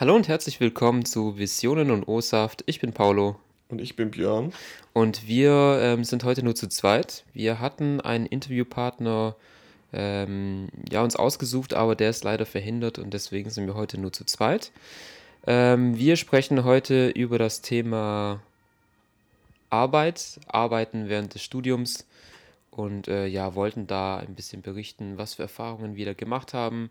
Hallo und herzlich willkommen zu Visionen und O-Saft. Ich bin Paulo. Und ich bin Björn. Und wir ähm, sind heute nur zu zweit. Wir hatten einen Interviewpartner ähm, ja, uns ausgesucht, aber der ist leider verhindert und deswegen sind wir heute nur zu zweit. Ähm, wir sprechen heute über das Thema Arbeit, Arbeiten während des Studiums und äh, ja, wollten da ein bisschen berichten, was für Erfahrungen wir da gemacht haben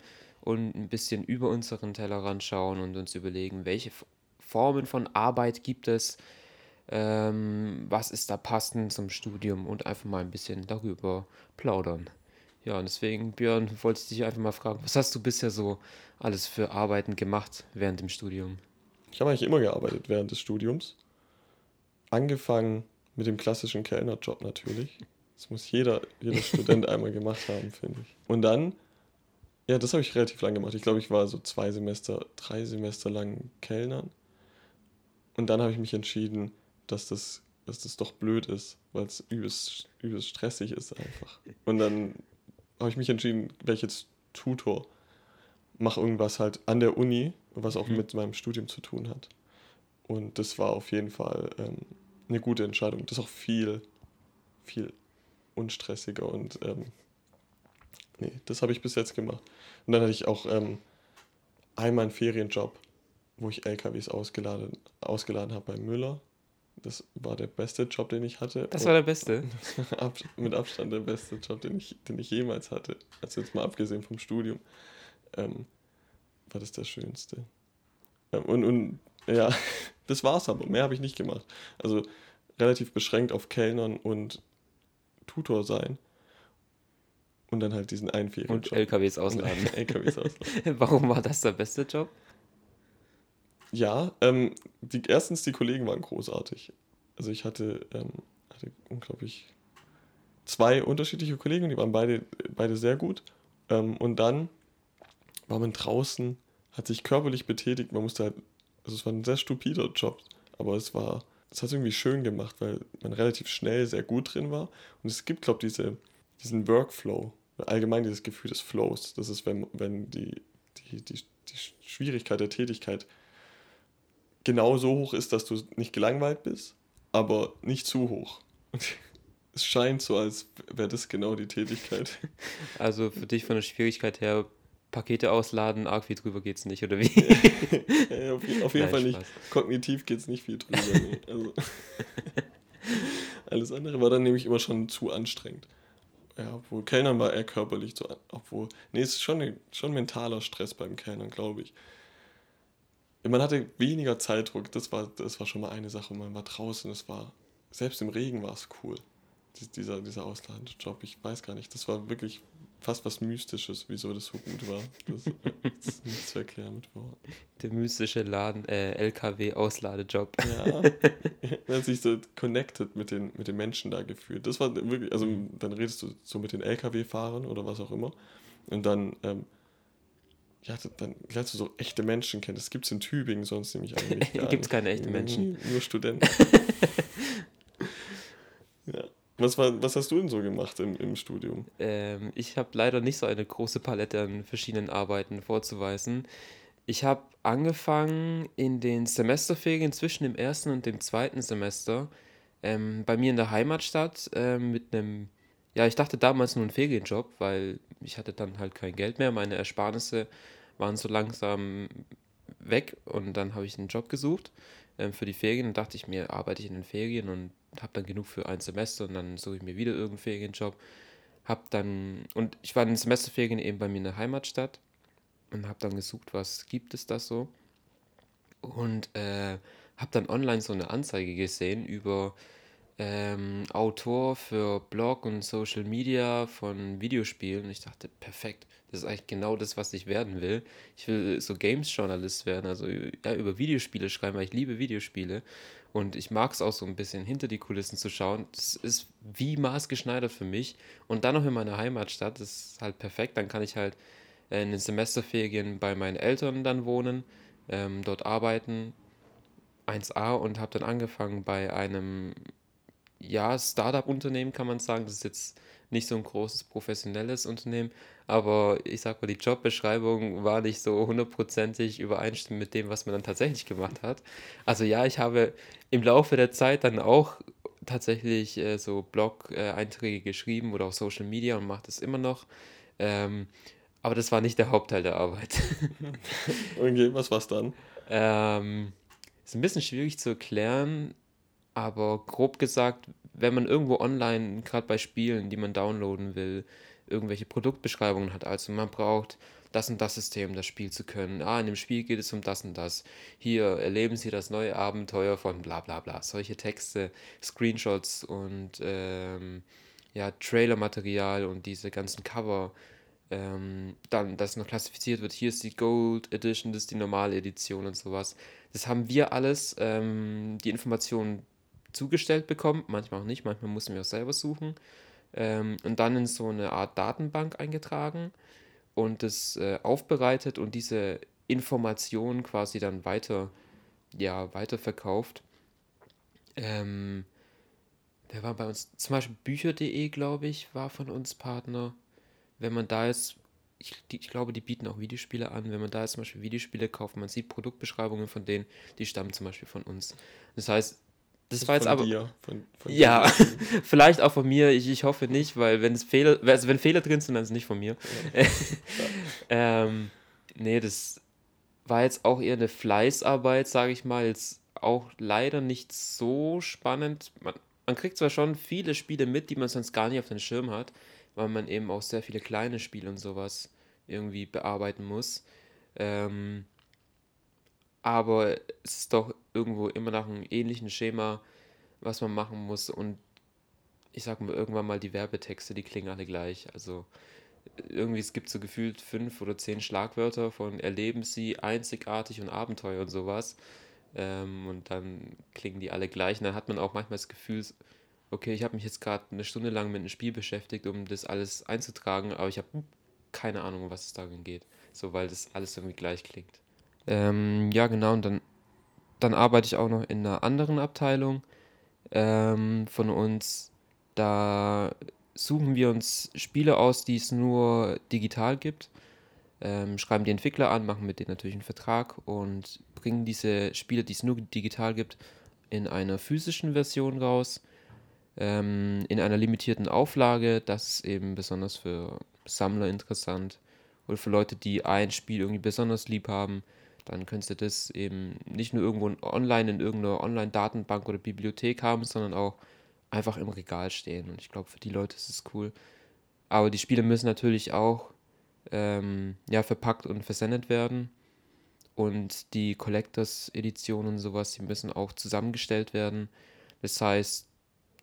und ein bisschen über unseren Tellerrand schauen und uns überlegen, welche Formen von Arbeit gibt es, ähm, was ist da passend zum Studium und einfach mal ein bisschen darüber plaudern. Ja, und deswegen, Björn, wollte ich dich einfach mal fragen, was hast du bisher so alles für Arbeiten gemacht während dem Studium? Ich habe eigentlich immer gearbeitet während des Studiums. Angefangen mit dem klassischen Kellnerjob natürlich. Das muss jeder, jeder Student einmal gemacht haben, finde ich. Und dann ja, das habe ich relativ lang gemacht. Ich glaube, ich war so zwei Semester, drei Semester lang Kellnern. Und dann habe ich mich entschieden, dass das, dass das doch blöd ist, weil es übelst, übelst stressig ist einfach. Und dann habe ich mich entschieden, werde ich jetzt Tutor. Mache irgendwas halt an der Uni, was auch mhm. mit meinem Studium zu tun hat. Und das war auf jeden Fall ähm, eine gute Entscheidung. Das ist auch viel, viel unstressiger und ähm, nee, das habe ich bis jetzt gemacht. Und dann hatte ich auch ähm, einmal einen Ferienjob, wo ich LKWs ausgeladen, ausgeladen habe bei Müller. Das war der beste Job, den ich hatte. Das war der beste? mit Abstand der beste Job, den ich, den ich jemals hatte. Also jetzt mal abgesehen vom Studium. Ähm, war das der schönste. Ähm, und, und ja, das war's aber. Mehr habe ich nicht gemacht. Also relativ beschränkt auf Kellnern und Tutor sein. Und dann halt diesen einen Und LKWs ausladen. LKWs ausladen. Warum war das der beste Job? Ja, ähm, die, erstens, die Kollegen waren großartig. Also ich hatte, ähm, hatte unglaublich zwei unterschiedliche Kollegen und die waren beide, beide sehr gut. Ähm, und dann war man draußen, hat sich körperlich betätigt, man musste halt, also es war ein sehr stupider Job, aber es war, es hat es irgendwie schön gemacht, weil man relativ schnell sehr gut drin war. Und es gibt, glaube ich, diese diesen Workflow, allgemein dieses Gefühl des Flows. Das ist, wenn, wenn die, die, die, die Schwierigkeit der Tätigkeit genau so hoch ist, dass du nicht gelangweilt bist, aber nicht zu hoch. Es scheint so, als wäre das genau die Tätigkeit. Also für dich von der Schwierigkeit her, Pakete ausladen, arg viel drüber geht es nicht, oder wie? ja, auf, auf, jeden Nein, Fall nicht. Kognitiv geht es nicht viel drüber. Nee. Also, alles andere war dann nämlich immer schon zu anstrengend. Ja, obwohl Kellnern war eher körperlich so, obwohl, nee, es ist schon, schon mentaler Stress beim Kellnern, glaube ich. Man hatte weniger Zeitdruck, das war, das war schon mal eine Sache. Man war draußen, es war, selbst im Regen war es cool, dieser, dieser Auslandsjob. Ich weiß gar nicht, das war wirklich fast was Mystisches, wieso das so gut war. Das, das ist nicht zu erklären mit Worten. Der mystische Laden, äh, LKW-Ausladejob. Ja, man hat sich so connected mit den, mit den Menschen da gefühlt. Das war wirklich, also dann redest du so mit den LKW-Fahrern oder was auch immer und dann, ähm, ja, dann lernst du so echte Menschen kennen. Das gibt es in Tübingen sonst nämlich eigentlich gar Gibt es keine echten Menschen. Nur Studenten. Was, war, was hast du denn so gemacht im, im Studium? Ähm, ich habe leider nicht so eine große Palette an verschiedenen Arbeiten vorzuweisen. Ich habe angefangen in den Semesterferien zwischen dem ersten und dem zweiten Semester ähm, bei mir in der Heimatstadt ähm, mit einem, ja, ich dachte damals nur ein Ferienjob, weil ich hatte dann halt kein Geld mehr. Meine Ersparnisse waren so langsam weg und dann habe ich einen Job gesucht ähm, für die Ferien und dachte ich mir, arbeite ich in den Ferien und habe dann genug für ein Semester und dann suche ich mir wieder irgendeinen Ferienjob. Hab dann, und ich war in den Semesterferien eben bei mir in der Heimatstadt und habe dann gesucht, was gibt es da so. Und äh, habe dann online so eine Anzeige gesehen über ähm, Autor für Blog und Social Media von Videospielen. Ich dachte, perfekt, das ist eigentlich genau das, was ich werden will. Ich will so Games-Journalist werden, also ja, über Videospiele schreiben, weil ich liebe Videospiele. Und ich mag es auch so ein bisschen hinter die Kulissen zu schauen. Das ist wie maßgeschneidert für mich. Und dann noch in meiner Heimatstadt, das ist halt perfekt. Dann kann ich halt in den Semesterferien bei meinen Eltern dann wohnen, ähm, dort arbeiten. 1A und habe dann angefangen bei einem ja, Startup-Unternehmen kann man sagen. Das ist jetzt nicht so ein großes professionelles Unternehmen, aber ich sag mal, die Jobbeschreibung war nicht so hundertprozentig übereinstimmend mit dem, was man dann tatsächlich gemacht hat. Also ja, ich habe im Laufe der Zeit dann auch tatsächlich äh, so Blog-Einträge geschrieben oder auf Social Media und mache das immer noch. Ähm, aber das war nicht der Hauptteil der Arbeit. okay, was war's dann? Ähm, ist ein bisschen schwierig zu erklären, aber grob gesagt, wenn man irgendwo online, gerade bei Spielen, die man downloaden will, irgendwelche Produktbeschreibungen hat, also man braucht das und das System, das Spiel zu können. Ah, in dem Spiel geht es um das und das. Hier erleben Sie das neue Abenteuer von bla bla bla. Solche Texte, Screenshots und ähm, ja, Trailermaterial und diese ganzen Cover. Ähm, dann, dass noch klassifiziert wird, hier ist die Gold Edition, das ist die normale Edition und sowas. Das haben wir alles, ähm, die Informationen zugestellt bekommen, manchmal auch nicht, manchmal mussten wir auch selber suchen ähm, und dann in so eine Art Datenbank eingetragen und das äh, aufbereitet und diese Informationen quasi dann weiter, ja, weiterverkauft. Ähm, wer war bei uns? Zum Beispiel Bücher.de, glaube ich, war von uns Partner. Wenn man da jetzt, ich, die, ich glaube, die bieten auch Videospiele an. Wenn man da jetzt zum Beispiel Videospiele kauft, man sieht Produktbeschreibungen von denen, die stammen zum Beispiel von uns. Das heißt, das, war jetzt aber. Dir, von, von ja, vielleicht auch von mir. Ich, ich hoffe nicht, weil wenn es Fehler, also wenn Fehler drin sind, dann ist es nicht von mir. Ja. ähm, nee, das war jetzt auch eher eine Fleißarbeit, sage ich mal. Jetzt auch leider nicht so spannend. Man, man kriegt zwar schon viele Spiele mit, die man sonst gar nicht auf den Schirm hat, weil man eben auch sehr viele kleine Spiele und sowas irgendwie bearbeiten muss. Ähm, aber es ist doch irgendwo immer nach einem ähnlichen Schema, was man machen muss. Und ich sag mal, irgendwann mal die Werbetexte, die klingen alle gleich. Also irgendwie, es gibt so gefühlt fünf oder zehn Schlagwörter von Erleben Sie einzigartig und Abenteuer und sowas. Ähm, und dann klingen die alle gleich. Und dann hat man auch manchmal das Gefühl, okay, ich habe mich jetzt gerade eine Stunde lang mit einem Spiel beschäftigt, um das alles einzutragen, aber ich habe keine Ahnung, was es darin geht. So, weil das alles irgendwie gleich klingt. Ähm, ja, genau, und dann, dann arbeite ich auch noch in einer anderen Abteilung ähm, von uns. Da suchen wir uns Spiele aus, die es nur digital gibt, ähm, schreiben die Entwickler an, machen mit denen natürlich einen Vertrag und bringen diese Spiele, die es nur digital gibt, in einer physischen Version raus, ähm, in einer limitierten Auflage. Das ist eben besonders für Sammler interessant oder für Leute, die ein Spiel irgendwie besonders lieb haben dann könntest du das eben nicht nur irgendwo online in irgendeiner Online-Datenbank oder Bibliothek haben, sondern auch einfach im Regal stehen. Und ich glaube, für die Leute ist es cool. Aber die Spiele müssen natürlich auch ähm, ja, verpackt und versendet werden. Und die Collectors-Editionen und sowas, die müssen auch zusammengestellt werden. Das heißt,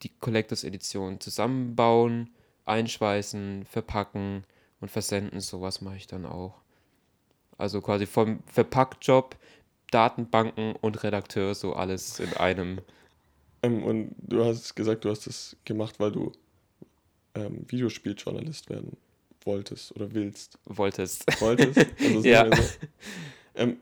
die Collectors-Edition zusammenbauen, einschweißen, verpacken und versenden, sowas mache ich dann auch. Also quasi vom Verpacktjob, Datenbanken und Redakteur, so alles in einem. Ähm, und du hast gesagt, du hast das gemacht, weil du ähm, Videospieljournalist werden wolltest oder willst. Wolltest. Wolltest? Also ja. So. Ähm,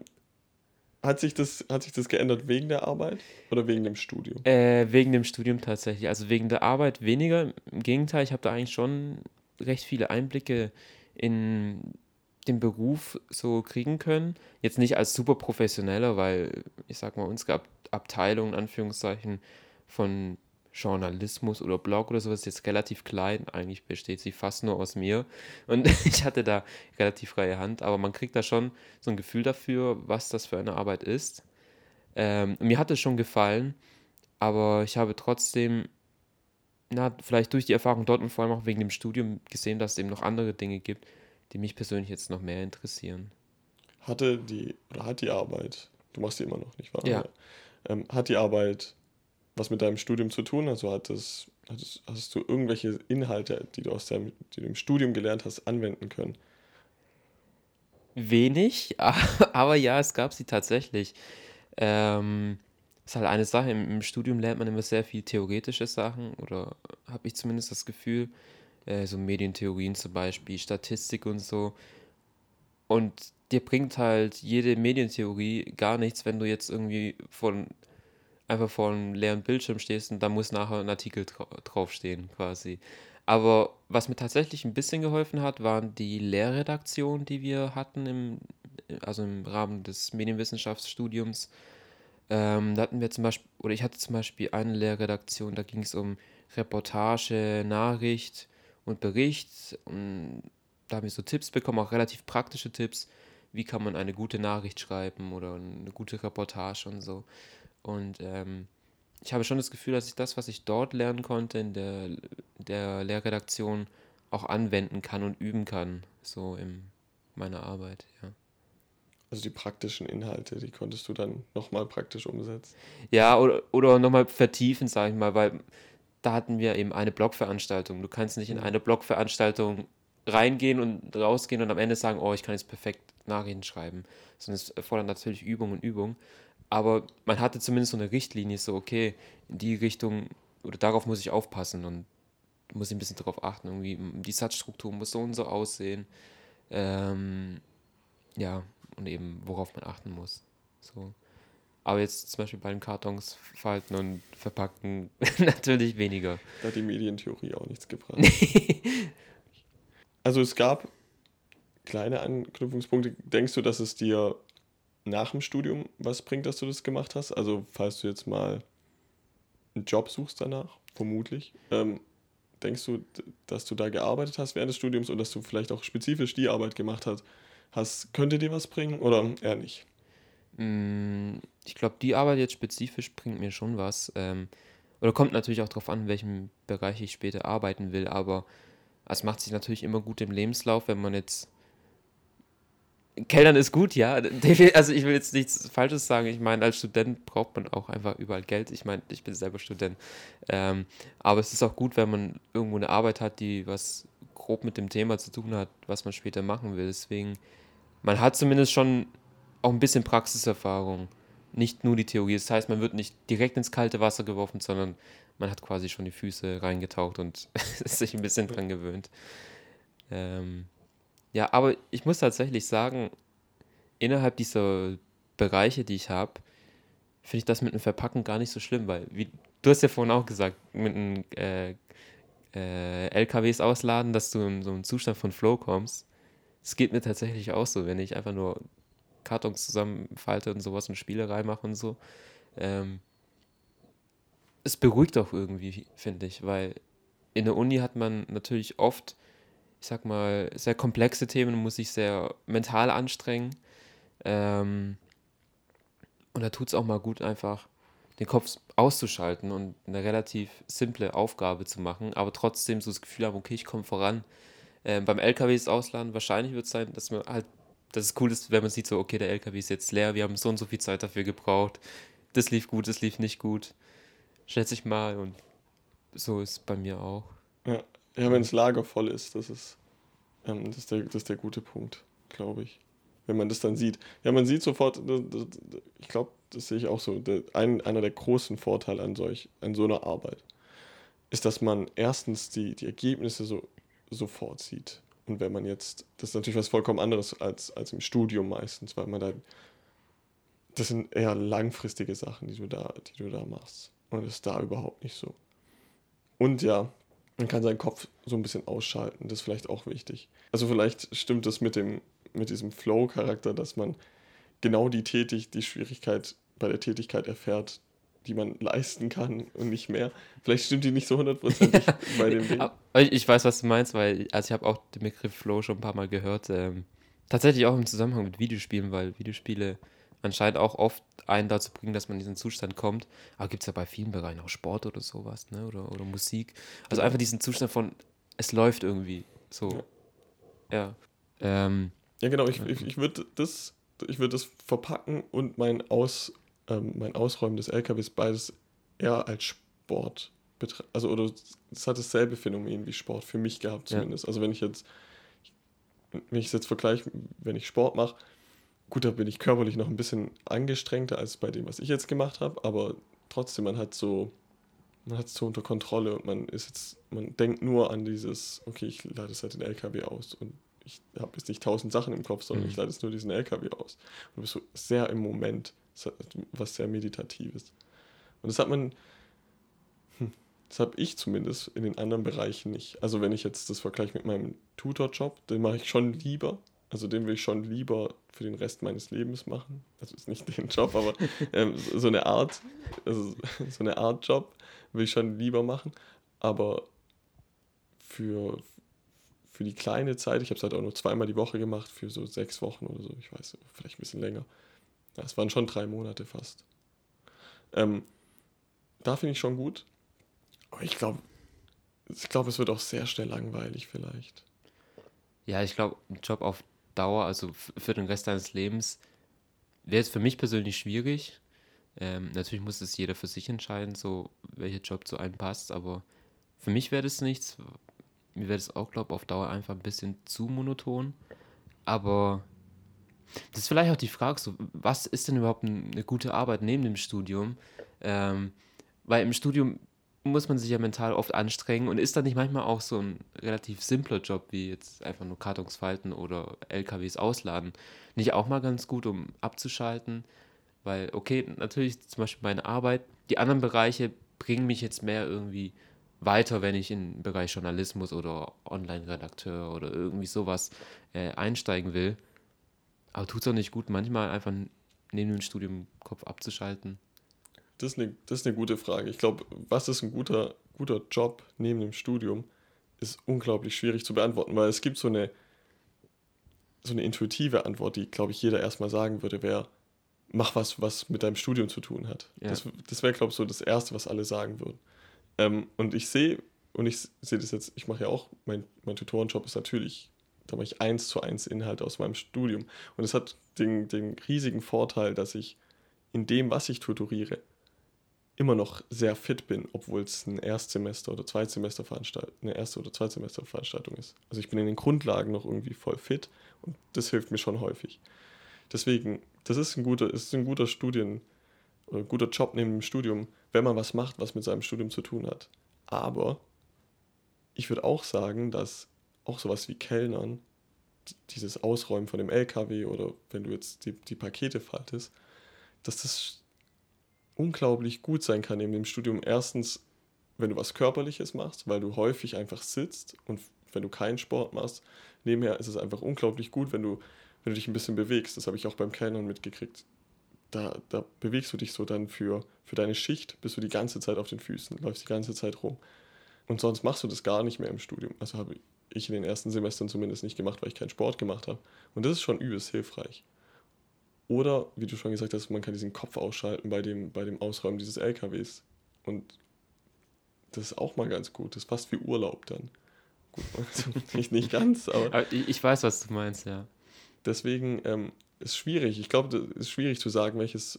hat sich, das, hat sich das geändert wegen der Arbeit oder wegen dem Studium? Äh, wegen dem Studium tatsächlich. Also wegen der Arbeit weniger. Im Gegenteil, ich habe da eigentlich schon recht viele Einblicke in den Beruf so kriegen können. Jetzt nicht als super professioneller, weil ich sag mal, unsere Ab Abteilung, in Anführungszeichen, von Journalismus oder Blog oder sowas jetzt relativ klein. Eigentlich besteht sie fast nur aus mir. Und ich hatte da relativ freie Hand, aber man kriegt da schon so ein Gefühl dafür, was das für eine Arbeit ist. Ähm, mir hat es schon gefallen, aber ich habe trotzdem, na, vielleicht durch die Erfahrung dort und vor allem auch wegen dem Studium gesehen, dass es eben noch andere Dinge gibt, die mich persönlich jetzt noch mehr interessieren. Hatte die, oder hat die Arbeit, du machst die immer noch, nicht wahr? Ja. Ähm, hat die Arbeit was mit deinem Studium zu tun? Also hat das, hattest, hast du irgendwelche Inhalte, die du aus deinem, die du im Studium gelernt hast, anwenden können? Wenig, aber ja, es gab sie tatsächlich. Ähm, ist halt eine Sache, im, im Studium lernt man immer sehr viel theoretische Sachen oder habe ich zumindest das Gefühl äh, so Medientheorien zum Beispiel, Statistik und so. Und dir bringt halt jede Medientheorie gar nichts, wenn du jetzt irgendwie von einfach vor einem leeren Bildschirm stehst und da muss nachher ein Artikel dra draufstehen, quasi. Aber was mir tatsächlich ein bisschen geholfen hat, waren die Lehrredaktionen, die wir hatten im, also im Rahmen des Medienwissenschaftsstudiums. Ähm, da hatten wir zum Beispiel, oder ich hatte zum Beispiel eine Lehrredaktion, da ging es um Reportage, Nachricht und Bericht. Und da haben wir so Tipps bekommen, auch relativ praktische Tipps. Wie kann man eine gute Nachricht schreiben oder eine gute Reportage und so. Und ähm, ich habe schon das Gefühl, dass ich das, was ich dort lernen konnte in der, der Lehrredaktion, auch anwenden kann und üben kann, so in meiner Arbeit, ja. Also die praktischen Inhalte, die konntest du dann nochmal praktisch umsetzen. Ja, oder, oder nochmal vertiefen, sage ich mal, weil da hatten wir eben eine Blogveranstaltung. Du kannst nicht in mhm. eine Blogveranstaltung reingehen und rausgehen und am Ende sagen, oh, ich kann jetzt perfekt Nachrichten schreiben. Sondern es erfordert natürlich Übung und Übung. Aber man hatte zumindest so eine Richtlinie, so, okay, in die Richtung oder darauf muss ich aufpassen und muss ich ein bisschen darauf achten. Irgendwie, die Satzstruktur muss so und so aussehen. Ähm, ja, und eben worauf man achten muss. So. Aber jetzt zum Beispiel bei den Kartons falten und verpacken natürlich weniger. Da hat die Medientheorie auch nichts gebracht. also es gab kleine Anknüpfungspunkte. Denkst du, dass es dir nach dem Studium was bringt, dass du das gemacht hast? Also falls du jetzt mal einen Job suchst danach, vermutlich. Ähm, denkst du, dass du da gearbeitet hast während des Studiums und dass du vielleicht auch spezifisch die Arbeit gemacht hast, hast könnte dir was bringen oder eher nicht? Mm, ich glaube, die Arbeit jetzt spezifisch bringt mir schon was. Ähm, oder kommt natürlich auch darauf an, in welchem Bereich ich später arbeiten will, aber es macht sich natürlich immer gut im Lebenslauf, wenn man jetzt. Kellnern ist gut, ja. Also ich will jetzt nichts Falsches sagen. Ich meine, als Student braucht man auch einfach überall Geld. Ich meine, ich bin selber Student. Ähm, aber es ist auch gut, wenn man irgendwo eine Arbeit hat, die was grob mit dem Thema zu tun hat, was man später machen will. Deswegen, man hat zumindest schon auch ein bisschen Praxiserfahrung. Nicht nur die Theorie. Das heißt, man wird nicht direkt ins kalte Wasser geworfen, sondern man hat quasi schon die Füße reingetaucht und sich ein bisschen dran gewöhnt. Ähm, ja, aber ich muss tatsächlich sagen, innerhalb dieser Bereiche, die ich habe, finde ich das mit dem Verpacken gar nicht so schlimm, weil, wie du hast ja vorhin auch gesagt, mit einem äh, äh, LKWs ausladen, dass du in so einen Zustand von Flow kommst. Es geht mir tatsächlich auch so, wenn ich einfach nur Kartons zusammenfalte und sowas und Spielerei mache und so. Ähm, es beruhigt auch irgendwie, finde ich, weil in der Uni hat man natürlich oft, ich sag mal, sehr komplexe Themen, muss sich sehr mental anstrengen. Ähm, und da tut es auch mal gut, einfach den Kopf auszuschalten und eine relativ simple Aufgabe zu machen, aber trotzdem so das Gefühl haben, okay, ich komme voran. Ähm, beim LKWs ausladen, wahrscheinlich wird es sein, dass man halt dass es cool ist, wenn man sieht, so, okay, der LKW ist jetzt leer, wir haben so und so viel Zeit dafür gebraucht. Das lief gut, das lief nicht gut. Schätze ich mal. Und so ist es bei mir auch. Ja, ja wenn das Lager voll ist, das ist, ähm, das, ist der, das ist der gute Punkt, glaube ich. Wenn man das dann sieht. Ja, man sieht sofort, ich glaube, das sehe ich auch so. Ein, einer der großen Vorteile an solch, an so einer Arbeit ist, dass man erstens die, die Ergebnisse so sofort sieht. Und wenn man jetzt, das ist natürlich was vollkommen anderes als, als im Studium meistens, weil man da, das sind eher langfristige Sachen, die du da, die du da machst. Und das ist da überhaupt nicht so. Und ja, man kann seinen Kopf so ein bisschen ausschalten, das ist vielleicht auch wichtig. Also vielleicht stimmt das mit dem, mit diesem Flow-Charakter, dass man genau die Tätig, die Schwierigkeit bei der Tätigkeit erfährt, die man leisten kann und nicht mehr. Vielleicht stimmt die nicht so hundertprozentig bei dem Ding. Ich weiß, was du meinst, weil also ich habe auch den Begriff Flow schon ein paar Mal gehört. Ähm, tatsächlich auch im Zusammenhang mit Videospielen, weil Videospiele anscheinend auch oft einen dazu bringen, dass man in diesen Zustand kommt. Aber gibt es ja bei vielen Bereichen auch Sport oder sowas, ne? Oder, oder Musik. Also einfach diesen Zustand von, es läuft irgendwie. So. Ja. Ja, ähm, ja genau, ich, ich, ich würde das, würd das verpacken und mein Aus ähm, mein Ausräumen des LKWs beides eher als Sport betrachtet. Also, oder es hat dasselbe Phänomen wie Sport für mich gehabt, zumindest. Ja. Also, wenn ich jetzt, wenn ich es jetzt vergleiche, wenn ich Sport mache, gut, da bin ich körperlich noch ein bisschen angestrengter als bei dem, was ich jetzt gemacht habe, aber trotzdem, man hat so, man hat es so unter Kontrolle und man ist jetzt, man denkt nur an dieses, okay, ich lade es halt den LKW aus und ich habe jetzt nicht tausend Sachen im Kopf, sondern mhm. ich lade jetzt nur diesen LKW aus. Und du bist so sehr im Moment was sehr Meditatives. Und das hat man, hm, Das habe ich zumindest in den anderen Bereichen nicht. Also wenn ich jetzt das vergleiche mit meinem Tutor-Job, den mache ich schon lieber. Also den will ich schon lieber für den Rest meines Lebens machen. Also ist nicht den Job, aber ähm, so eine Art, also so eine Art Job will ich schon lieber machen. Aber für, für die kleine Zeit, ich habe es halt auch nur zweimal die Woche gemacht, für so sechs Wochen oder so, ich weiß, vielleicht ein bisschen länger. Das waren schon drei Monate fast. Ähm, da finde ich schon gut. Aber ich glaube, ich glaube, es wird auch sehr schnell langweilig vielleicht. Ja, ich glaube, ein Job auf Dauer, also für den Rest deines Lebens, wäre es für mich persönlich schwierig. Ähm, natürlich muss es jeder für sich entscheiden, so welcher Job zu einem passt, aber für mich wäre das nichts. Mir wäre das auch, glaube ich, auf Dauer einfach ein bisschen zu monoton. Aber das ist vielleicht auch die Frage, so, was ist denn überhaupt eine gute Arbeit neben dem Studium? Ähm, weil im Studium muss man sich ja mental oft anstrengen und ist dann nicht manchmal auch so ein relativ simpler Job wie jetzt einfach nur Kartons falten oder LKWs ausladen nicht auch mal ganz gut, um abzuschalten? Weil, okay, natürlich zum Beispiel meine Arbeit, die anderen Bereiche bringen mich jetzt mehr irgendwie weiter, wenn ich in den Bereich Journalismus oder Online-Redakteur oder irgendwie sowas äh, einsteigen will. Aber tut es auch nicht gut, manchmal einfach neben dem Studium Kopf abzuschalten? Das ist eine, das ist eine gute Frage. Ich glaube, was ist ein guter, guter Job neben dem Studium, ist unglaublich schwierig zu beantworten, weil es gibt so eine, so eine intuitive Antwort, die, glaube ich, jeder erstmal sagen würde, wäre, mach was, was mit deinem Studium zu tun hat. Ja. Das, das wäre, glaube ich, so das Erste, was alle sagen würden. Ähm, und ich sehe, und ich sehe das jetzt, ich mache ja auch, mein, mein Tutorenjob ist natürlich, da mache ich eins zu eins Inhalte aus meinem Studium. Und es hat den, den riesigen Vorteil, dass ich in dem, was ich tutoriere, immer noch sehr fit bin, obwohl es ein Erstsemester oder Zweitsemester eine erste oder Zweitsemester ist. Also ich bin in den Grundlagen noch irgendwie voll fit und das hilft mir schon häufig. Deswegen, das ist ein guter, ist ein guter Studien oder ein guter Job neben dem Studium, wenn man was macht, was mit seinem Studium zu tun hat. Aber ich würde auch sagen, dass auch sowas wie Kellnern, dieses Ausräumen von dem LKW oder wenn du jetzt die, die Pakete faltest, dass das unglaublich gut sein kann neben dem Studium. Erstens, wenn du was Körperliches machst, weil du häufig einfach sitzt und wenn du keinen Sport machst, nebenher ist es einfach unglaublich gut, wenn du, wenn du dich ein bisschen bewegst. Das habe ich auch beim Kellnern mitgekriegt da, da bewegst du dich so dann für, für deine Schicht, bist du die ganze Zeit auf den Füßen, läufst die ganze Zeit rum. Und sonst machst du das gar nicht mehr im Studium. Also habe ich in den ersten Semestern zumindest nicht gemacht, weil ich keinen Sport gemacht habe. Und das ist schon übelst hilfreich. Oder, wie du schon gesagt hast, man kann diesen Kopf ausschalten bei dem, bei dem Ausräumen dieses LKWs. Und das ist auch mal ganz gut. Das ist fast wie Urlaub dann. Gut, also nicht, nicht ganz, aber. aber ich weiß, was du meinst, ja. Deswegen ähm, ist schwierig. Ich glaube, es ist schwierig zu sagen, welches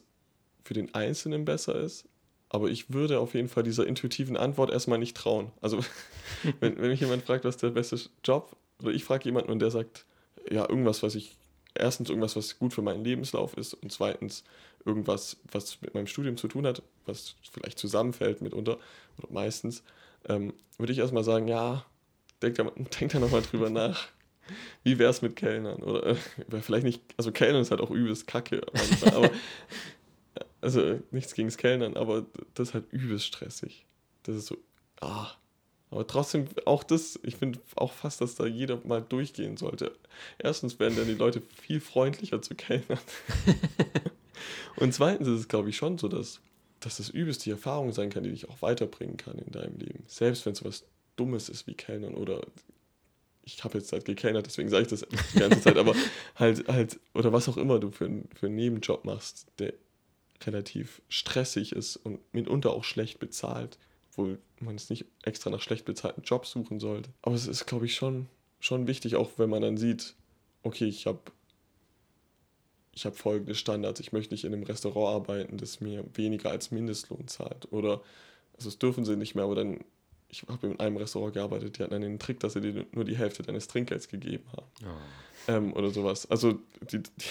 für den Einzelnen besser ist. Aber ich würde auf jeden Fall dieser intuitiven Antwort erstmal nicht trauen. Also, wenn, wenn mich jemand fragt, was der beste Job, oder ich frage jemanden und der sagt, ja, irgendwas, was ich, erstens irgendwas, was gut für meinen Lebenslauf ist und zweitens irgendwas, was mit meinem Studium zu tun hat, was vielleicht zusammenfällt mitunter oder meistens, ähm, würde ich erstmal sagen, ja, denk da, denk da nochmal drüber nach. Wie wäre es mit Kellnern? Oder äh, vielleicht nicht, also Kellnern ist halt auch übelst kacke manchmal, aber also nichts gegen das Kellnern, aber das ist halt übelst stressig. Das ist so, ah. Aber trotzdem, auch das, ich finde auch fast, dass da jeder mal durchgehen sollte. Erstens werden dann die Leute viel freundlicher zu Kellnern. Und zweitens ist es, glaube ich, schon so, dass, dass das übelst die Erfahrung sein kann, die dich auch weiterbringen kann in deinem Leben. Selbst wenn es was Dummes ist wie Kellnern oder ich habe jetzt halt gekellnert, deswegen sage ich das die ganze Zeit, aber halt, halt, oder was auch immer du für, für einen Nebenjob machst, der relativ stressig ist und mitunter auch schlecht bezahlt, obwohl man es nicht extra nach schlecht bezahlten Jobs suchen sollte. Aber es ist, glaube ich, schon, schon wichtig, auch wenn man dann sieht, okay, ich habe ich habe folgende Standards, ich möchte nicht in einem Restaurant arbeiten, das mir weniger als Mindestlohn zahlt. Oder, also das dürfen sie nicht mehr, aber dann ich habe in einem Restaurant gearbeitet, die hatten einen Trick, dass sie dir nur die Hälfte deines Trinkgelds gegeben haben. Oh. Ähm, oder sowas. Also, die, die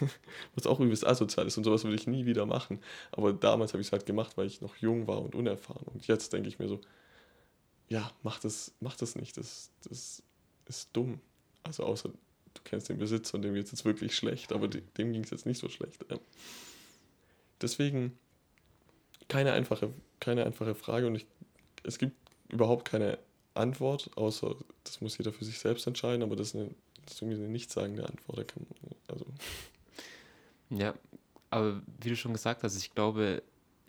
was auch übelst asozial ist und sowas würde ich nie wieder machen. Aber damals habe ich es halt gemacht, weil ich noch jung war und unerfahren. Und jetzt denke ich mir so, ja, mach das, mach das nicht. Das, das ist dumm. Also, außer du kennst den Besitzer und dem geht es jetzt wirklich schlecht, aber dem ging es jetzt nicht so schlecht. Deswegen keine einfache, keine einfache Frage und ich es gibt überhaupt keine Antwort, außer das muss jeder für sich selbst entscheiden, aber das ist, eine, das ist irgendwie eine nichtssagende Antwort. Also. Ja, aber wie du schon gesagt hast, ich glaube,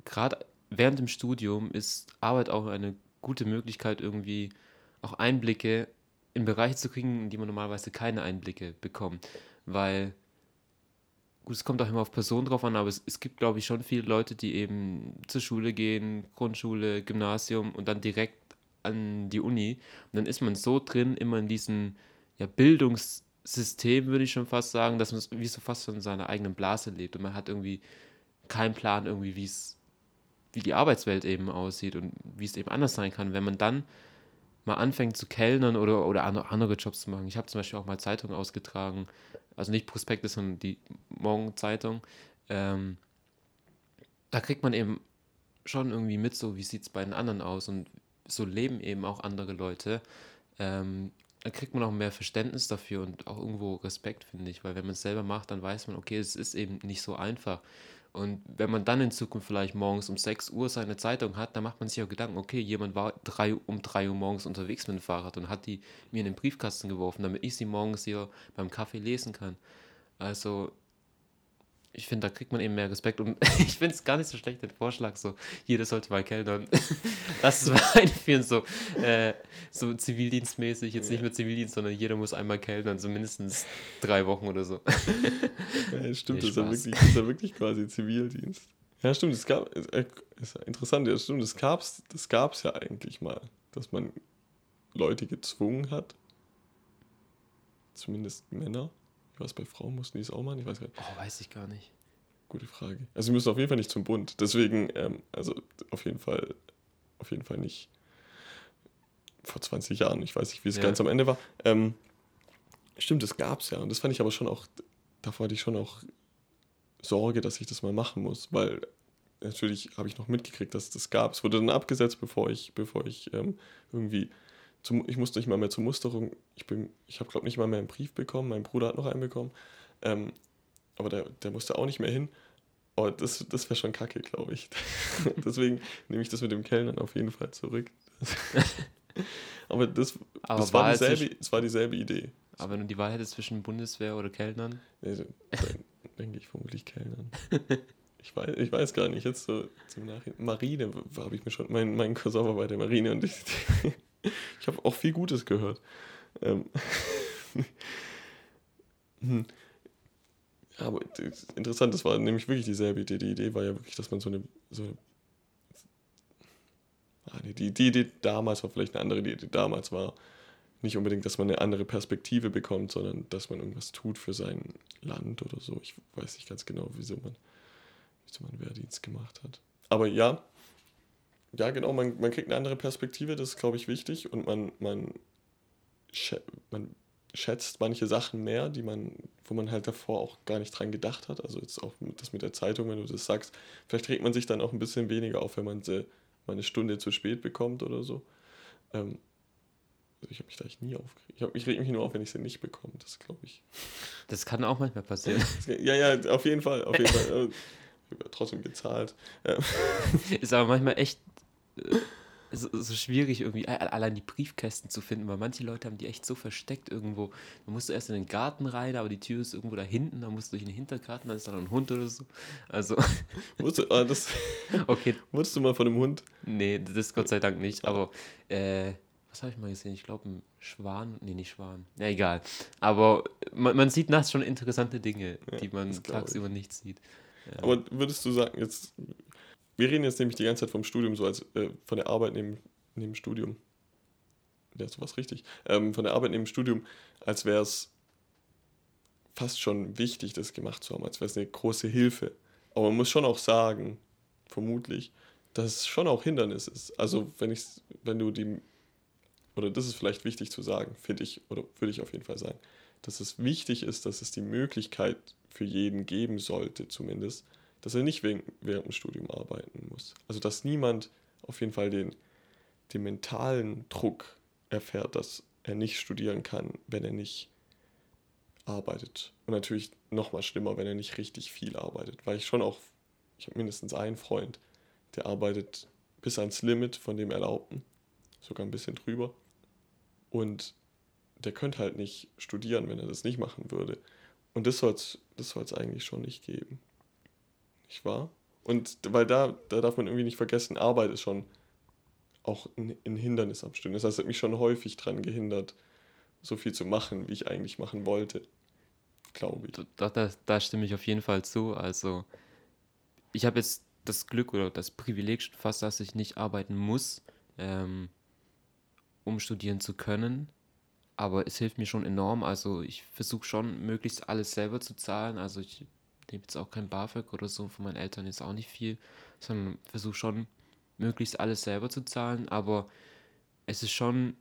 gerade während dem Studium ist Arbeit auch eine gute Möglichkeit, irgendwie auch Einblicke in Bereiche zu kriegen, in die man normalerweise keine Einblicke bekommt. Weil, gut, es kommt auch immer auf Personen drauf an, aber es, es gibt, glaube ich, schon viele Leute, die eben zur Schule gehen, Grundschule, Gymnasium und dann direkt an die Uni. Und dann ist man so drin, immer in diesem ja, Bildungssystem, würde ich schon fast sagen, dass man wie so fast in seiner eigenen Blase lebt und man hat irgendwie keinen Plan irgendwie, wie es wie die Arbeitswelt eben aussieht und wie es eben anders sein kann, wenn man dann mal anfängt zu kellnern oder, oder andere Jobs zu machen. Ich habe zum Beispiel auch mal Zeitungen ausgetragen, also nicht Prospekte, sondern die Morgenzeitung. Ähm, da kriegt man eben schon irgendwie mit, so wie sieht es bei den anderen aus und so leben eben auch andere Leute. Ähm, da kriegt man auch mehr Verständnis dafür und auch irgendwo Respekt, finde ich, weil wenn man es selber macht, dann weiß man, okay, es ist eben nicht so einfach. Und wenn man dann in Zukunft vielleicht morgens um 6 Uhr seine Zeitung hat, dann macht man sich auch Gedanken, okay, jemand war drei, um 3 Uhr morgens unterwegs mit dem Fahrrad und hat die mir in den Briefkasten geworfen, damit ich sie morgens hier beim Kaffee lesen kann. Also ich finde, da kriegt man eben mehr Respekt und ich finde es gar nicht so schlecht, den Vorschlag, so, jeder sollte mal kellnern. das ist einführen, so, äh, so zivildienstmäßig, jetzt ja. nicht mehr Zivildienst, sondern jeder muss einmal kellnern, so mindestens drei Wochen oder so. ja, stimmt, nee, das, ist ja wirklich, das ist ja wirklich quasi Zivildienst. Ja, stimmt, es gab, äh, ist interessant, ja, stimmt, das gab's, das gab's ja eigentlich mal, dass man Leute gezwungen hat, zumindest Männer, was bei Frauen mussten die es auch machen? Ich weiß gar nicht. Oh, weiß ich gar nicht. Gute Frage. Also sie müssen auf jeden Fall nicht zum Bund. Deswegen, ähm, also auf jeden Fall, auf jeden Fall nicht vor 20 Jahren. Ich weiß nicht, wie es ja. ganz am Ende war. Ähm, stimmt, das gab es ja. Und das fand ich aber schon auch, davor hatte ich schon auch Sorge, dass ich das mal machen muss, weil natürlich habe ich noch mitgekriegt, dass es das gab. Es wurde dann abgesetzt, bevor ich, bevor ich ähm, irgendwie zum, ich musste nicht mal mehr zur Musterung. Ich, ich habe, glaube ich, nicht mal mehr einen Brief bekommen. Mein Bruder hat noch einen bekommen. Ähm, aber der, der musste auch nicht mehr hin. Oh, das, das wäre schon kacke, glaube ich. Deswegen nehme ich das mit dem Kellnern auf jeden Fall zurück. aber das, aber das, war dieselbe, das war dieselbe Idee. Aber wenn du die Wahl hättest zwischen Bundeswehr oder Kellnern? Nee, dann denke ich vermutlich Kellnern. Ich weiß, ich weiß gar nicht, jetzt so zum Nachhinein. Marine habe ich mir schon, mein, mein Cousin war bei der Marine und ich, ich habe auch viel Gutes gehört. Ähm hm. Aber interessant, das war nämlich wirklich dieselbe Idee. Die Idee war ja wirklich, dass man so eine. So ah, die, die Idee damals war vielleicht eine andere. Die Idee damals war nicht unbedingt, dass man eine andere Perspektive bekommt, sondern dass man irgendwas tut für sein Land oder so. Ich weiß nicht ganz genau, wieso man, wieso man Wehrdienst gemacht hat. Aber ja, ja, genau, man, man kriegt eine andere Perspektive, das ist, glaube ich, wichtig und man, man, man schätzt manche Sachen mehr, die man, wo man halt davor auch gar nicht dran gedacht hat. Also jetzt auch das mit der Zeitung, wenn du das sagst, vielleicht regt man sich dann auch ein bisschen weniger auf, wenn man sie mal eine Stunde zu spät bekommt oder so. Ähm, also ich habe mich da echt nie aufgeregt. Ich, ich reg mich nur auf, wenn ich sie nicht bekomme, das glaube ich. Das kann auch manchmal passieren. ja, ja, auf jeden Fall, auf jeden Fall. Habe trotzdem gezahlt. Ist aber manchmal echt so, so, schwierig irgendwie allein die Briefkästen zu finden, weil manche Leute haben die echt so versteckt irgendwo. Man musste erst in den Garten rein, aber die Tür ist irgendwo da hinten, dann musst du durch den Hintergarten, dann ist da noch ein Hund oder so. Also. Wurdest du, ah, das, okay. Wurdest du mal von einem Hund? Nee, das Gott sei Dank nicht, aber äh, was habe ich mal gesehen? Ich glaube, ein Schwan. Nee, nicht Schwan. Ja, egal. Aber man, man sieht nachts schon interessante Dinge, ja, die man tagsüber nicht sieht. Ja. Aber würdest du sagen, jetzt wir reden jetzt nämlich die ganze Zeit vom Studium, so als äh, von der Arbeit neben, neben Studium. Ja, sowas richtig. Ähm, von der Arbeit neben Studium, als wäre es fast schon wichtig, das gemacht zu haben, als wäre es eine große Hilfe. Aber man muss schon auch sagen, vermutlich, dass es schon auch Hindernis ist. Also wenn ich, wenn du die, oder das ist vielleicht wichtig zu sagen, finde ich, oder würde ich auf jeden Fall sagen, dass es wichtig ist, dass es die Möglichkeit für jeden geben sollte, zumindest, dass er nicht während dem Studium arbeiten muss. Also dass niemand auf jeden Fall den, den mentalen Druck erfährt, dass er nicht studieren kann, wenn er nicht arbeitet. Und natürlich noch mal schlimmer, wenn er nicht richtig viel arbeitet. Weil ich schon auch, ich habe mindestens einen Freund, der arbeitet bis ans Limit von dem Erlaubten, sogar ein bisschen drüber. Und der könnte halt nicht studieren, wenn er das nicht machen würde. Und das soll es das eigentlich schon nicht geben. Nicht wahr? Und weil da, da darf man irgendwie nicht vergessen, Arbeit ist schon auch ein, ein Hindernis am Studium. Das heißt, hat mich schon häufig daran gehindert, so viel zu machen, wie ich eigentlich machen wollte. Glaube ich. Da, da, da stimme ich auf jeden Fall zu. Also, ich habe jetzt das Glück oder das Privileg fast, dass ich nicht arbeiten muss, ähm, um studieren zu können. Aber es hilft mir schon enorm. Also ich versuche schon, möglichst alles selber zu zahlen. Also ich nehme jetzt auch kein BAföG oder so von meinen Eltern jetzt auch nicht viel, sondern versuche schon, möglichst alles selber zu zahlen. Aber es ist schon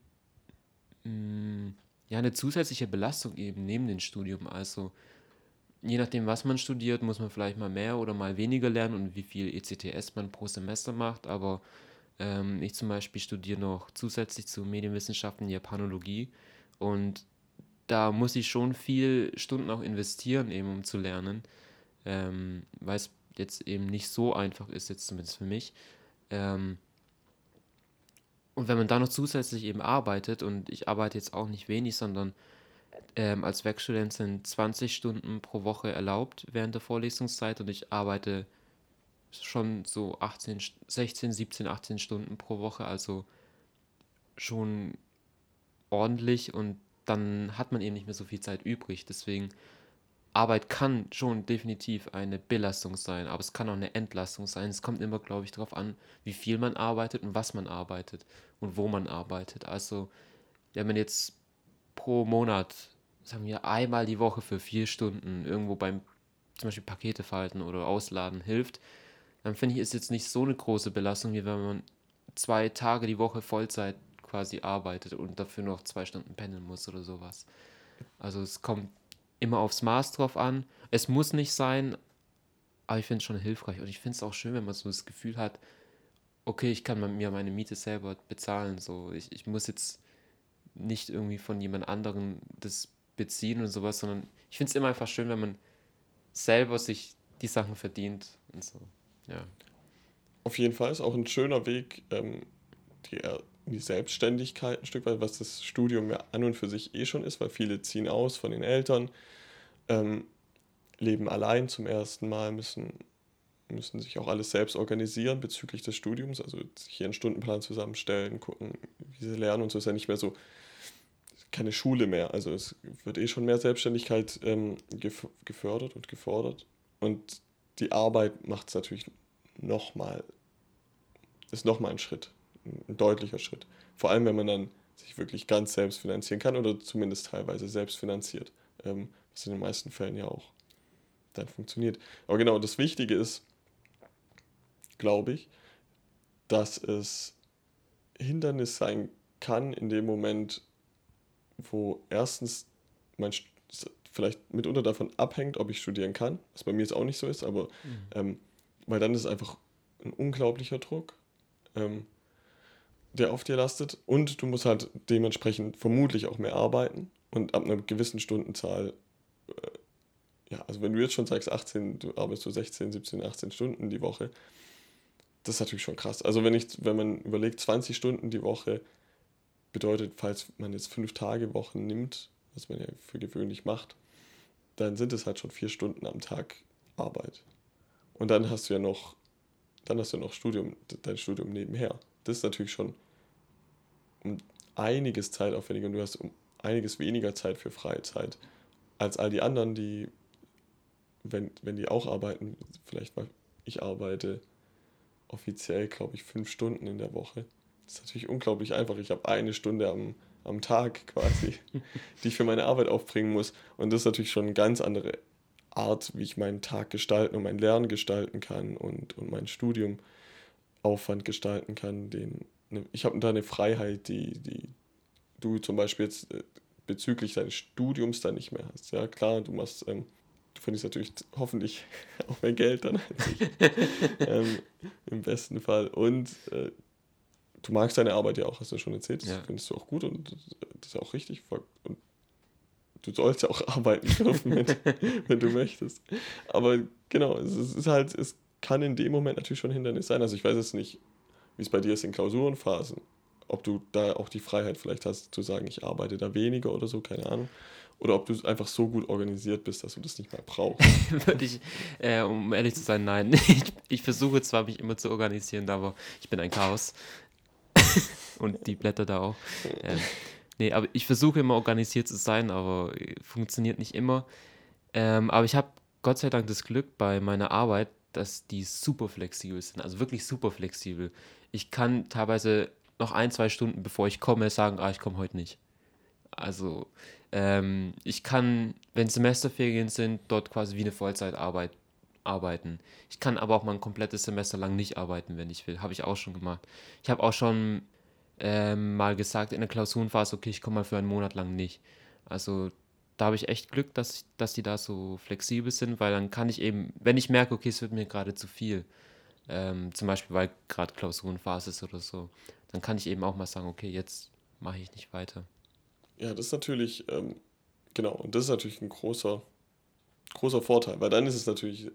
mh, mm, ja eine zusätzliche Belastung eben neben dem Studium. Also je nachdem, was man studiert, muss man vielleicht mal mehr oder mal weniger lernen und wie viel ECTS man pro Semester macht. Aber ähm, ich zum Beispiel studiere noch zusätzlich zu Medienwissenschaften Japanologie und da muss ich schon viel Stunden auch investieren, eben um zu lernen, ähm, weil es jetzt eben nicht so einfach ist, jetzt zumindest für mich. Ähm, und wenn man da noch zusätzlich eben arbeitet, und ich arbeite jetzt auch nicht wenig, sondern ähm, als Werkstudent sind 20 Stunden pro Woche erlaubt während der Vorlesungszeit und ich arbeite schon so 18, 16, 17, 18 Stunden pro Woche, also schon ordentlich und dann hat man eben nicht mehr so viel Zeit übrig. Deswegen, Arbeit kann schon definitiv eine Belastung sein, aber es kann auch eine Entlastung sein. Es kommt immer, glaube ich, darauf an, wie viel man arbeitet und was man arbeitet und wo man arbeitet. Also, wenn man jetzt pro Monat sagen wir, einmal die Woche für vier Stunden irgendwo beim zum Beispiel Pakete falten oder ausladen hilft, dann finde ich, ist jetzt nicht so eine große Belastung, wie wenn man zwei Tage die Woche Vollzeit quasi arbeitet und dafür noch zwei Stunden pendeln muss oder sowas. Also es kommt immer aufs Maß drauf an. Es muss nicht sein, aber ich finde es schon hilfreich. Und ich finde es auch schön, wenn man so das Gefühl hat, okay, ich kann mir meine Miete selber bezahlen. So, ich, ich muss jetzt nicht irgendwie von jemand anderem das beziehen und sowas, sondern ich finde es immer einfach schön, wenn man selber sich die Sachen verdient und so. Ja. Auf jeden Fall ist auch ein schöner Weg, ähm, die, die Selbstständigkeit ein Stück weit, was das Studium ja an und für sich eh schon ist, weil viele ziehen aus von den Eltern, ähm, leben allein zum ersten Mal, müssen, müssen sich auch alles selbst organisieren bezüglich des Studiums, also hier einen Stundenplan zusammenstellen, gucken, wie sie lernen und so ist ja nicht mehr so keine Schule mehr. Also es wird eh schon mehr Selbstständigkeit ähm, gefördert und gefordert. Und die Arbeit macht es natürlich nochmal, ist nochmal ein Schritt, ein deutlicher Schritt. Vor allem, wenn man dann sich wirklich ganz selbst finanzieren kann oder zumindest teilweise selbst finanziert, ähm, was in den meisten Fällen ja auch dann funktioniert. Aber genau, das Wichtige ist, glaube ich, dass es Hindernis sein kann in dem Moment, wo erstens mein vielleicht mitunter davon abhängt, ob ich studieren kann, was bei mir jetzt auch nicht so ist, aber mhm. ähm, weil dann ist es einfach ein unglaublicher Druck, ähm, der auf dir lastet und du musst halt dementsprechend vermutlich auch mehr arbeiten und ab einer gewissen Stundenzahl, äh, ja, also wenn du jetzt schon sagst 18, du arbeitest so 16, 17, 18 Stunden die Woche, das ist natürlich schon krass. Also wenn ich, wenn man überlegt, 20 Stunden die Woche, bedeutet, falls man jetzt fünf Tage Wochen nimmt, was man ja für gewöhnlich macht, dann sind es halt schon vier Stunden am Tag Arbeit. Und dann hast du ja noch, dann hast du noch Studium, dein Studium nebenher. Das ist natürlich schon um einiges zeitaufwendiger und du hast um einiges weniger Zeit für Freizeit als all die anderen, die, wenn, wenn die auch arbeiten, vielleicht mal, ich arbeite offiziell, glaube ich, fünf Stunden in der Woche. Das ist natürlich unglaublich einfach. Ich habe eine Stunde am, am Tag quasi, die ich für meine Arbeit aufbringen muss. Und das ist natürlich schon eine ganz andere Art, wie ich meinen Tag gestalten und mein Lernen gestalten kann und, und mein Studium Aufwand gestalten kann. Den, ne, ich habe da eine Freiheit, die, die du zum Beispiel jetzt äh, bezüglich deines Studiums da nicht mehr hast. Ja, klar, du machst, ähm, du verdienst natürlich hoffentlich auch mehr Geld dann als ich. ähm, Im besten Fall. Und äh, du magst deine Arbeit ja auch, hast du schon erzählt. Das ja. findest du auch gut und das ist ja auch richtig. Und du sollst ja auch arbeiten dürfen, wenn, wenn du möchtest. Aber genau, es ist halt, es kann in dem Moment natürlich schon ein Hindernis sein. Also ich weiß es nicht wie es bei dir ist in Klausurenphasen. Ob du da auch die Freiheit vielleicht hast zu sagen, ich arbeite da weniger oder so, keine Ahnung. Oder ob du einfach so gut organisiert bist, dass du das nicht mehr brauchst. Würde ich, äh, um ehrlich zu sein, nein. Ich, ich versuche zwar, mich immer zu organisieren, aber ich bin ein Chaos. Und die Blätter da auch. Ähm, nee, aber ich versuche immer organisiert zu sein, aber funktioniert nicht immer. Ähm, aber ich habe Gott sei Dank das Glück bei meiner Arbeit, dass die super flexibel sind. Also wirklich super flexibel. Ich kann teilweise noch ein, zwei Stunden bevor ich komme sagen, ah, ich komme heute nicht. Also ähm, ich kann, wenn Semesterferien sind, dort quasi wie eine Vollzeitarbeit arbeiten. Ich kann aber auch mal ein komplettes Semester lang nicht arbeiten, wenn ich will. Habe ich auch schon gemacht. Ich habe auch schon ähm, mal gesagt in der Klausurenphase, okay, ich komme mal für einen Monat lang nicht. Also da habe ich echt Glück, dass, ich, dass die da so flexibel sind, weil dann kann ich eben, wenn ich merke, okay, es wird mir gerade zu viel, ähm, zum Beispiel weil gerade Klausurenphase ist oder so, dann kann ich eben auch mal sagen, okay, jetzt mache ich nicht weiter. Ja, das ist natürlich, ähm, genau, und das ist natürlich ein großer, großer Vorteil, weil dann ist es natürlich,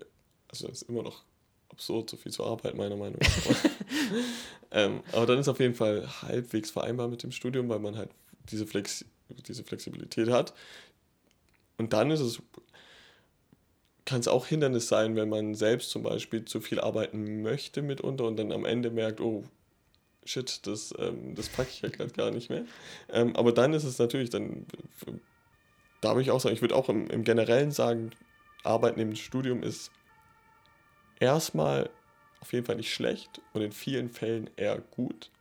also es ist immer noch absurd, so viel zu arbeiten, meiner Meinung nach. ähm, aber dann ist auf jeden Fall halbwegs vereinbar mit dem Studium, weil man halt diese, Flex diese Flexibilität hat. Und dann ist es, kann es auch Hindernis sein, wenn man selbst zum Beispiel zu viel arbeiten möchte mitunter und dann am Ende merkt, oh, shit, das, ähm, das packe ich ja gerade gar nicht mehr. Ähm, aber dann ist es natürlich, dann da würde ich auch sagen, ich würde auch im, im Generellen sagen, Arbeit neben dem Studium ist erstmal auf jeden Fall nicht schlecht und in vielen Fällen eher gut.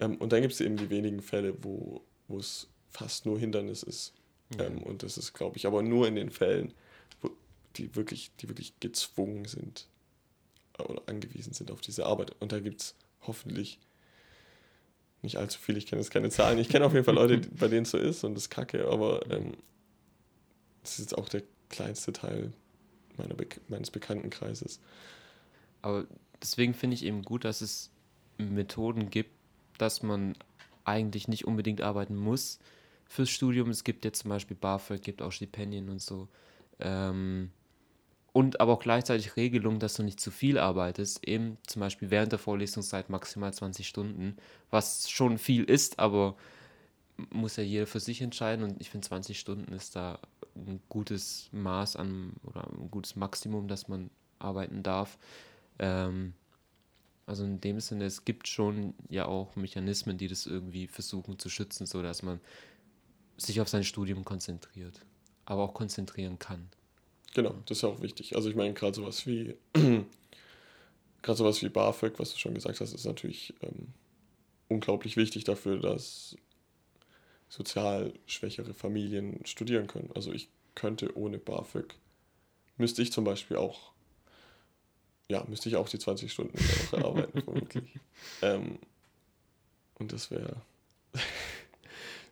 Ähm, und dann gibt es eben die wenigen Fälle, wo es fast nur Hindernis ist. Ja. Ähm, und das ist, glaube ich, aber nur in den Fällen, wo die wirklich, die wirklich gezwungen sind oder angewiesen sind auf diese Arbeit. Und da gibt es hoffentlich nicht allzu viel, ich kenne jetzt keine Zahlen. Ich kenne auf jeden Fall Leute, bei denen es so ist und das kacke, aber ähm, das ist jetzt auch der kleinste Teil meiner Be meines Bekanntenkreises. Aber deswegen finde ich eben gut, dass es Methoden gibt, dass man eigentlich nicht unbedingt arbeiten muss fürs Studium. Es gibt jetzt zum Beispiel BAföG, gibt auch Stipendien und so. Ähm, und aber auch gleichzeitig Regelungen, dass du nicht zu viel arbeitest, eben zum Beispiel während der Vorlesungszeit maximal 20 Stunden, was schon viel ist, aber muss ja jeder für sich entscheiden und ich finde 20 Stunden ist da ein gutes Maß an oder ein gutes Maximum, dass man arbeiten darf. Ähm, also in dem Sinne, es gibt schon ja auch Mechanismen, die das irgendwie versuchen zu schützen, sodass man sich auf sein Studium konzentriert, aber auch konzentrieren kann. Genau, das ist ja auch wichtig. Also ich meine, gerade sowas wie, gerade sowas wie BAföG, was du schon gesagt hast, ist natürlich ähm, unglaublich wichtig dafür, dass sozial schwächere Familien studieren können. Also ich könnte ohne BAföG, müsste ich zum Beispiel auch, ja, müsste ich auch die 20 Stunden in der Woche arbeiten, vermutlich. Ähm, und das wäre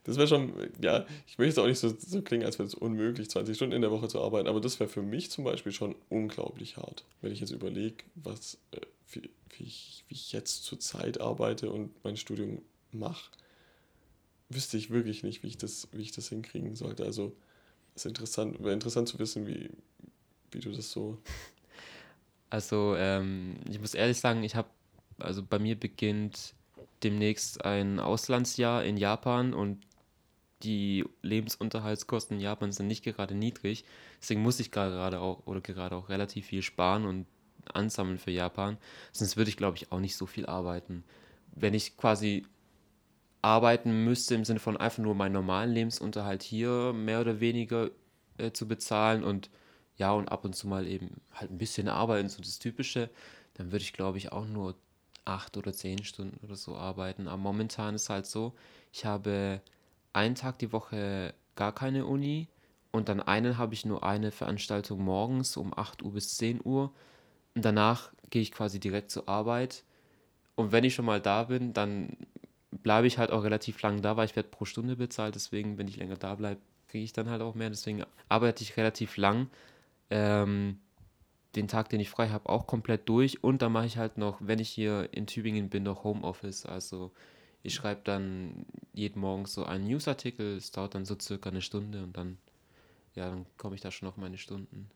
das wäre schon, ja, ich möchte auch nicht so, so klingen, als wäre es unmöglich, 20 Stunden in der Woche zu arbeiten, aber das wäre für mich zum Beispiel schon unglaublich hart, wenn ich jetzt überlege, äh, wie, wie, ich, wie ich jetzt zur Zeit arbeite und mein Studium mache, wüsste ich wirklich nicht, wie ich das, wie ich das hinkriegen sollte. Also es ist interessant, wäre interessant zu wissen, wie, wie du das so. Also ähm, ich muss ehrlich sagen, ich habe, also bei mir beginnt demnächst ein Auslandsjahr in Japan und die Lebensunterhaltskosten in Japan sind nicht gerade niedrig. Deswegen muss ich gerade auch oder gerade auch relativ viel sparen und ansammeln für Japan. Sonst würde ich, glaube ich, auch nicht so viel arbeiten. Wenn ich quasi arbeiten müsste im Sinne von einfach nur meinen normalen Lebensunterhalt hier mehr oder weniger äh, zu bezahlen und ja, und ab und zu mal eben halt ein bisschen arbeiten, so das Typische, dann würde ich, glaube ich, auch nur acht oder zehn Stunden oder so arbeiten. Aber momentan ist halt so, ich habe einen Tag die Woche gar keine Uni und dann einen habe ich nur eine Veranstaltung morgens um 8 Uhr bis 10 Uhr und danach gehe ich quasi direkt zur Arbeit und wenn ich schon mal da bin, dann bleibe ich halt auch relativ lang da, weil ich werde pro Stunde bezahlt, deswegen, wenn ich länger da bleibe, kriege ich dann halt auch mehr, deswegen arbeite ich relativ lang. Ähm, den Tag, den ich frei habe, auch komplett durch und dann mache ich halt noch, wenn ich hier in Tübingen bin, noch Homeoffice, also ich schreibe dann jeden Morgen so einen Newsartikel, es dauert dann so circa eine Stunde und dann, ja, dann komme ich da schon auf meine Stunden.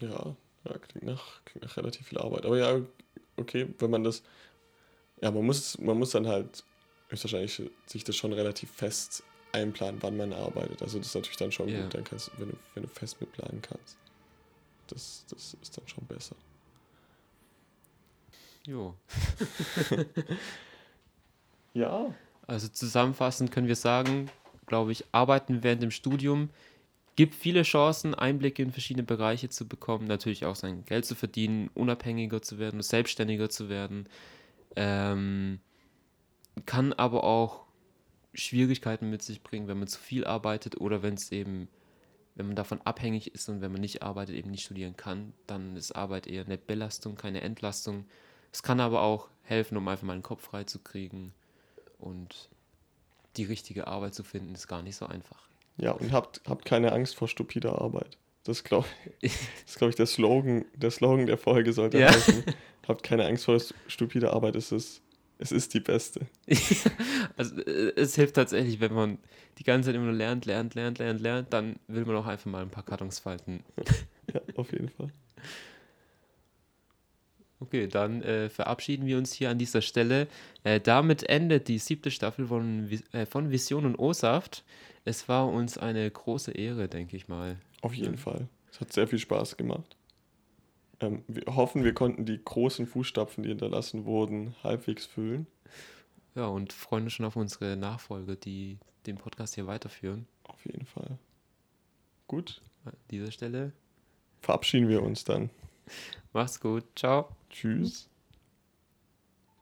Ja, ja klingt, nach, klingt nach relativ viel Arbeit. Aber ja, okay, wenn man das, Ja, man muss, man muss dann halt höchstwahrscheinlich sich das schon relativ fest einplanen, wann man arbeitet. Also das ist natürlich dann schon Ja. gut, dann kannst, wenn du, wenn du fest mitplanen kannst. Das, das ist dann schon besser. Jo. Ja. Also zusammenfassend können wir sagen, glaube ich, Arbeiten während dem Studium gibt viele Chancen, Einblicke in verschiedene Bereiche zu bekommen, natürlich auch sein Geld zu verdienen, unabhängiger zu werden, selbstständiger zu werden. Ähm, kann aber auch Schwierigkeiten mit sich bringen, wenn man zu viel arbeitet oder wenn es eben, wenn man davon abhängig ist und wenn man nicht arbeitet, eben nicht studieren kann, dann ist Arbeit eher eine Belastung, keine Entlastung. Es kann aber auch helfen, um einfach mal den Kopf frei zu kriegen und die richtige Arbeit zu finden, ist gar nicht so einfach. Ja, und habt, habt keine Angst vor stupider Arbeit. Das glaube ich, das ist, glaube ich, der Slogan, der Slogan der Folge sollte Ja. heißen. Habt keine Angst vor stupider Arbeit, es ist, es ist die beste. also äh, es hilft tatsächlich, wenn man die ganze Zeit immer nur lernt, lernt, lernt, lernt, lernt, dann will man auch einfach mal ein paar Kartons falten. Ja, auf jeden Fall. Okay, dann äh, verabschieden wir uns hier an dieser Stelle. Äh, damit endet die siebte Staffel von, äh, von Vision und O-Saft. Es war uns eine große Ehre, denke ich mal. Auf jeden Fall. Es hat sehr viel Spaß gemacht. Ähm, wir hoffen, wir konnten die großen Fußstapfen, die hinterlassen wurden, halbwegs füllen. Ja, und freuen uns schon auf unsere Nachfolger, die den Podcast hier weiterführen. Auf jeden Fall. Gut, An dieser Stelle. verabschieden wir uns dann. Macht's gut. Ciao. Tschüss.